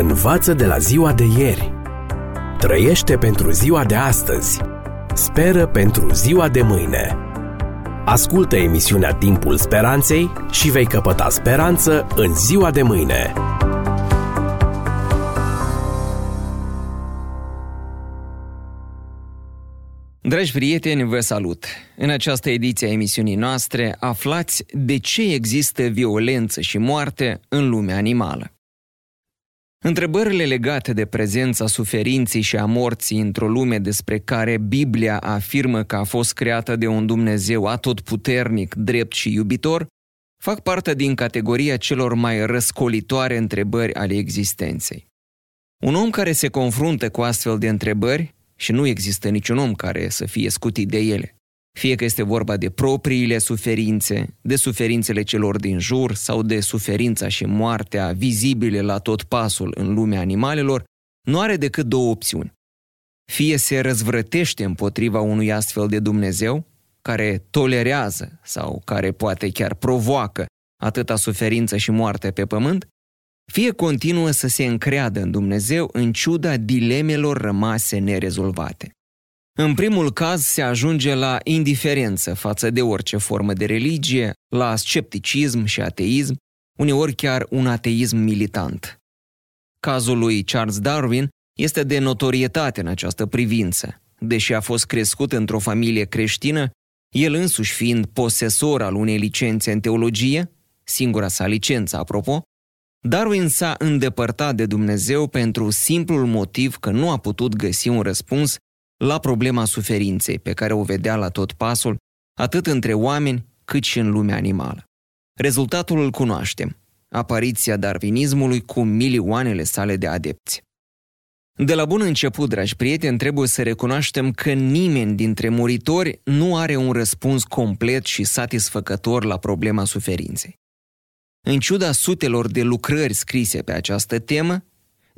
Învață de la ziua de ieri. Trăiește pentru ziua de astăzi. Speră pentru ziua de mâine. Ascultă emisiunea Timpul Speranței și vei căpăta speranță în ziua de mâine. Dragi prieteni, vă salut! În această ediție a emisiunii noastre aflați de ce există violență și moarte în lumea animală. Întrebările legate de prezența suferinței și a morții într-o lume despre care Biblia afirmă că a fost creată de un Dumnezeu atotputernic, drept și iubitor, fac parte din categoria celor mai răscolitoare întrebări ale existenței. Un om care se confruntă cu astfel de întrebări, și nu există niciun om care să fie scutit de ele, fie că este vorba de propriile suferințe, de suferințele celor din jur sau de suferința și moartea vizibile la tot pasul în lumea animalelor, nu are decât două opțiuni. Fie se răzvrătește împotriva unui astfel de Dumnezeu, care tolerează sau care poate chiar provoacă atâta suferință și moarte pe pământ, fie continuă să se încreadă în Dumnezeu în ciuda dilemelor rămase nerezolvate. În primul caz se ajunge la indiferență față de orice formă de religie, la scepticism și ateism, uneori chiar un ateism militant. Cazul lui Charles Darwin este de notorietate în această privință. Deși a fost crescut într-o familie creștină, el însuși fiind posesor al unei licențe în teologie, singura sa licență, apropo, Darwin s-a îndepărtat de Dumnezeu pentru simplul motiv că nu a putut găsi un răspuns la problema suferinței pe care o vedea la tot pasul, atât între oameni cât și în lumea animală. Rezultatul îl cunoaștem, apariția darwinismului cu milioanele sale de adepți. De la bun început, dragi prieteni, trebuie să recunoaștem că nimeni dintre muritori nu are un răspuns complet și satisfăcător la problema suferinței. În ciuda sutelor de lucrări scrise pe această temă,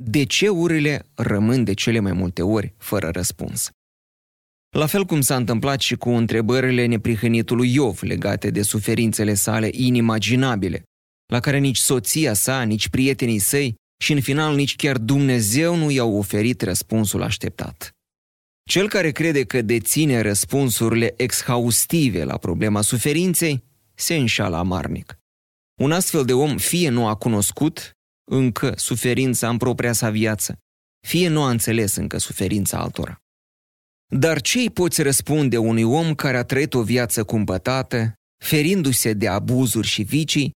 de ce urile rămân de cele mai multe ori fără răspuns. La fel cum s-a întâmplat și cu întrebările neprihănitului Iov legate de suferințele sale inimaginabile, la care nici soția sa, nici prietenii săi și în final nici chiar Dumnezeu nu i-au oferit răspunsul așteptat. Cel care crede că deține răspunsurile exhaustive la problema suferinței se înșală amarnic. Un astfel de om fie nu a cunoscut, încă suferința în propria sa viață, fie nu a înțeles încă suferința altora. Dar ce îi poți răspunde unui om care a trăit o viață cumpătată, ferindu-se de abuzuri și vicii,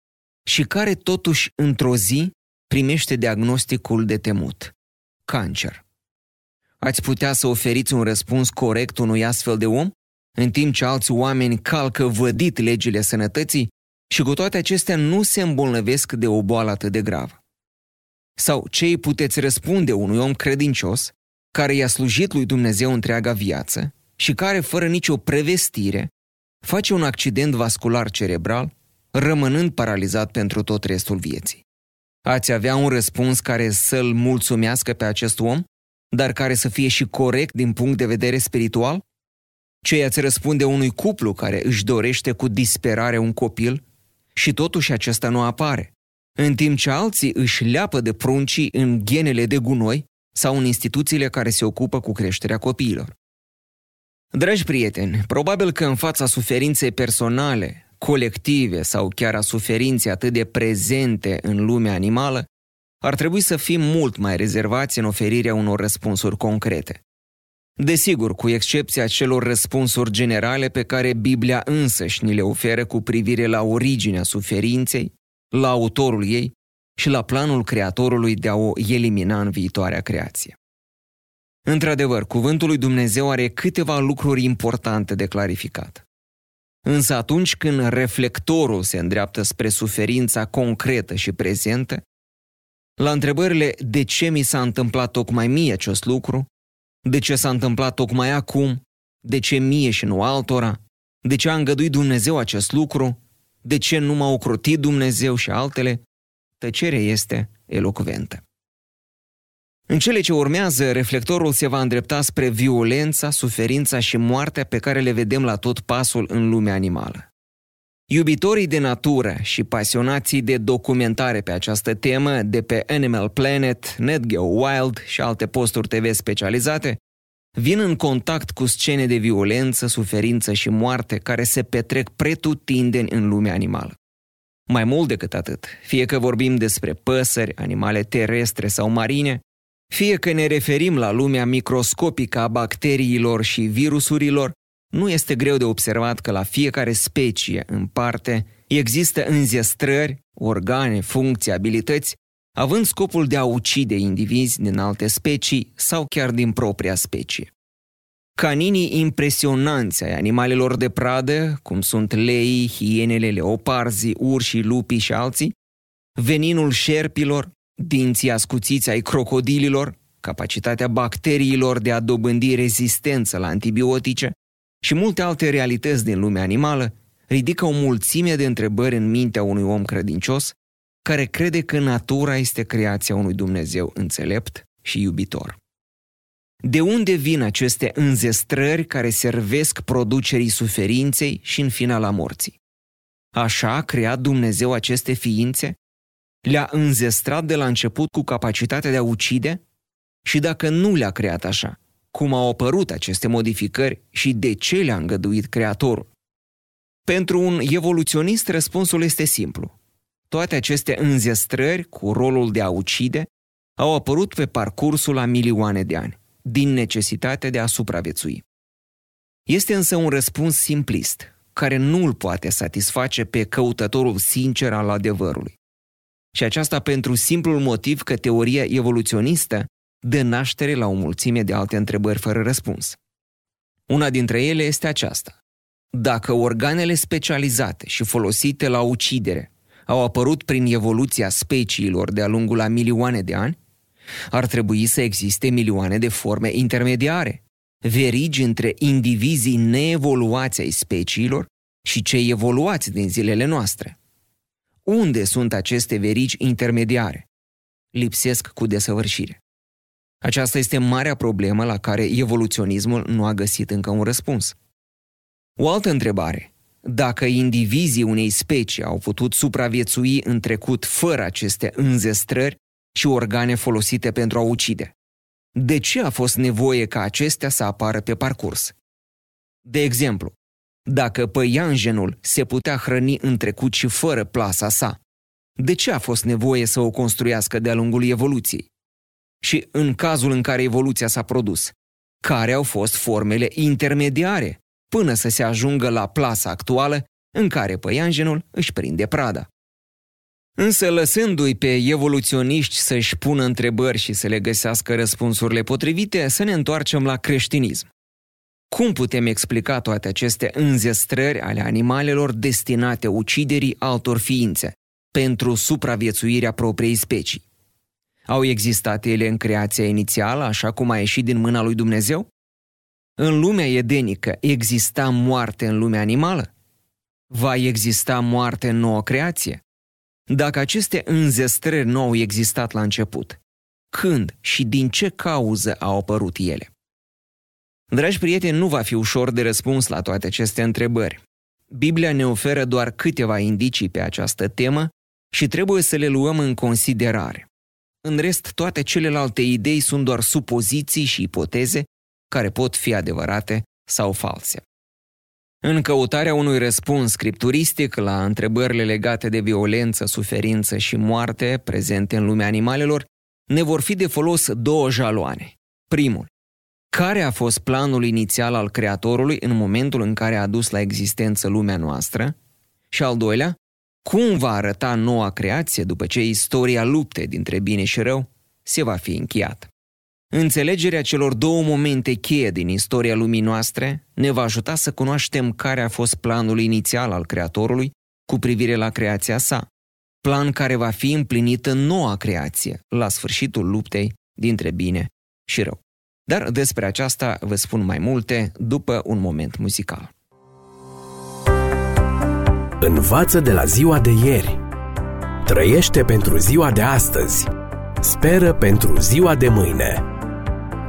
și care totuși într-o zi primește diagnosticul de temut, cancer? Ați putea să oferiți un răspuns corect unui astfel de om, în timp ce alți oameni calcă vădit legile sănătății și cu toate acestea nu se îmbolnăvesc de o boală atât de gravă? Sau ce îi puteți răspunde unui om credincios care i-a slujit lui Dumnezeu întreaga viață și care, fără nicio prevestire, face un accident vascular cerebral, rămânând paralizat pentru tot restul vieții? Ați avea un răspuns care să-l mulțumească pe acest om, dar care să fie și corect din punct de vedere spiritual? Ce i-ați răspunde unui cuplu care își dorește cu disperare un copil și totuși acesta nu apare? În timp ce alții își leapă de pruncii în genele de gunoi sau în instituțiile care se ocupă cu creșterea copiilor. Dragi prieteni, probabil că în fața suferinței personale, colective sau chiar a suferinței atât de prezente în lumea animală, ar trebui să fim mult mai rezervați în oferirea unor răspunsuri concrete. Desigur, cu excepția celor răspunsuri generale pe care Biblia însăși ni le oferă cu privire la originea suferinței, la autorul ei și la planul creatorului de a o elimina în viitoarea creație. Într-adevăr, cuvântul lui Dumnezeu are câteva lucruri importante de clarificat. Însă atunci când reflectorul se îndreaptă spre suferința concretă și prezentă, la întrebările de ce mi s-a întâmplat tocmai mie acest lucru, de ce s-a întâmplat tocmai acum, de ce mie și nu altora, de ce a îngăduit Dumnezeu acest lucru, de ce nu m-a ocrotit Dumnezeu și altele, tăcerea este elocventă. În cele ce urmează, reflectorul se va îndrepta spre violența, suferința și moartea pe care le vedem la tot pasul în lumea animală. Iubitorii de natură și pasionații de documentare pe această temă de pe Animal Planet, NetGeo Wild și alte posturi TV specializate vin în contact cu scene de violență, suferință și moarte care se petrec pretutindeni în lumea animală. Mai mult decât atât, fie că vorbim despre păsări, animale terestre sau marine, fie că ne referim la lumea microscopică a bacteriilor și virusurilor, nu este greu de observat că la fiecare specie în parte există înzestrări, organe, funcții, abilități, având scopul de a ucide indivizi din alte specii sau chiar din propria specie. Caninii impresionanți ai animalelor de pradă, cum sunt leii, hienele, leoparzii, urșii, lupii și alții, veninul șerpilor, dinții ascuțiți ai crocodililor, capacitatea bacteriilor de a dobândi rezistență la antibiotice și multe alte realități din lumea animală, ridică o mulțime de întrebări în mintea unui om credincios care crede că natura este creația unui Dumnezeu înțelept și iubitor. De unde vin aceste înzestrări care servesc producerii suferinței și în final a morții? Așa a creat Dumnezeu aceste ființe? Le-a înzestrat de la început cu capacitatea de a ucide? Și dacă nu le-a creat așa, cum au apărut aceste modificări și de ce le-a îngăduit Creatorul? Pentru un evoluționist, răspunsul este simplu. Toate aceste înzestrări cu rolul de a ucide au apărut pe parcursul a milioane de ani din necesitatea de a supraviețui. Este însă un răspuns simplist, care nu îl poate satisface pe căutătorul sincer al adevărului. Și aceasta pentru simplul motiv că teoria evoluționistă dă naștere la o mulțime de alte întrebări fără răspuns. Una dintre ele este aceasta. Dacă organele specializate și folosite la ucidere au apărut prin evoluția speciilor de-a lungul a milioane de ani, ar trebui să existe milioane de forme intermediare, verigi între indivizii neevoluați ai speciilor și cei evoluați din zilele noastre. Unde sunt aceste verigi intermediare? Lipsesc cu desăvârșire. Aceasta este marea problemă la care evoluționismul nu a găsit încă un răspuns. O altă întrebare. Dacă indivizii unei specii au putut supraviețui în trecut fără aceste înzestrări, și organe folosite pentru a ucide. De ce a fost nevoie ca acestea să apară pe parcurs? De exemplu, dacă păianjenul se putea hrăni în trecut și fără plasa sa, de ce a fost nevoie să o construiască de-a lungul evoluției? Și în cazul în care evoluția s-a produs, care au fost formele intermediare până să se ajungă la plasa actuală în care păianjenul își prinde prada? Însă lăsându-i pe evoluționiști să-și pună întrebări și să le găsească răspunsurile potrivite, să ne întoarcem la creștinism. Cum putem explica toate aceste înzestrări ale animalelor destinate uciderii altor ființe pentru supraviețuirea propriei specii? Au existat ele în creația inițială, așa cum a ieșit din mâna lui Dumnezeu? În lumea edenică exista moarte în lumea animală? Va exista moarte în nouă creație? Dacă aceste înzestrări nu au existat la început, când și din ce cauză au apărut ele? Dragi prieteni, nu va fi ușor de răspuns la toate aceste întrebări. Biblia ne oferă doar câteva indicii pe această temă și trebuie să le luăm în considerare. În rest, toate celelalte idei sunt doar supoziții și ipoteze care pot fi adevărate sau false. În căutarea unui răspuns scripturistic la întrebările legate de violență, suferință și moarte prezente în lumea animalelor, ne vor fi de folos două jaloane. Primul, care a fost planul inițial al Creatorului în momentul în care a adus la existență lumea noastră? Și al doilea, cum va arăta noua creație după ce istoria lupte dintre bine și rău se va fi încheiat? Înțelegerea celor două momente cheie din istoria lumii noastre ne va ajuta să cunoaștem care a fost planul inițial al Creatorului cu privire la creația sa, plan care va fi împlinit în noua creație, la sfârșitul luptei dintre bine și rău. Dar despre aceasta vă spun mai multe după un moment muzical. Învață de la ziua de ieri. Trăiește pentru ziua de astăzi. Speră pentru ziua de mâine.